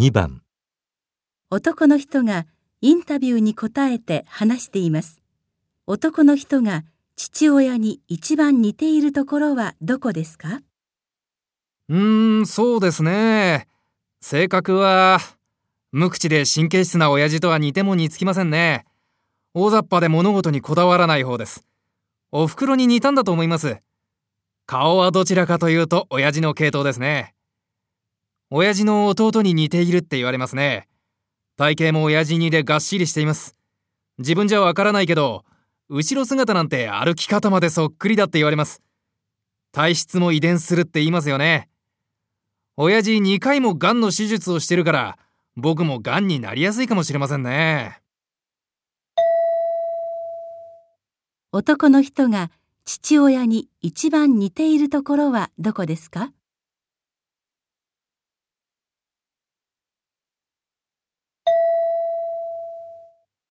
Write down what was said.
2番男の人がインタビューに答えて話しています。男の人が父親に一番似ているところはどこですか？うーん、そうですね。性格は、無口で神経質な親父とは似ても似つきませんね。大雑把で物事にこだわらない方です。お袋に似たんだと思います。顔はどちらかというと親父の系統ですね。親父の弟に似ているって言われますね。体型も親父似でがっしりしています。自分じゃわからないけど、後ろ姿なんて歩き方までそっくりだって言われます。体質も遺伝するって言いますよね。親父2回も癌の手術をしてるから、僕も癌になりやすいかもしれませんね。男の人が父親に一番似ているところはどこですか？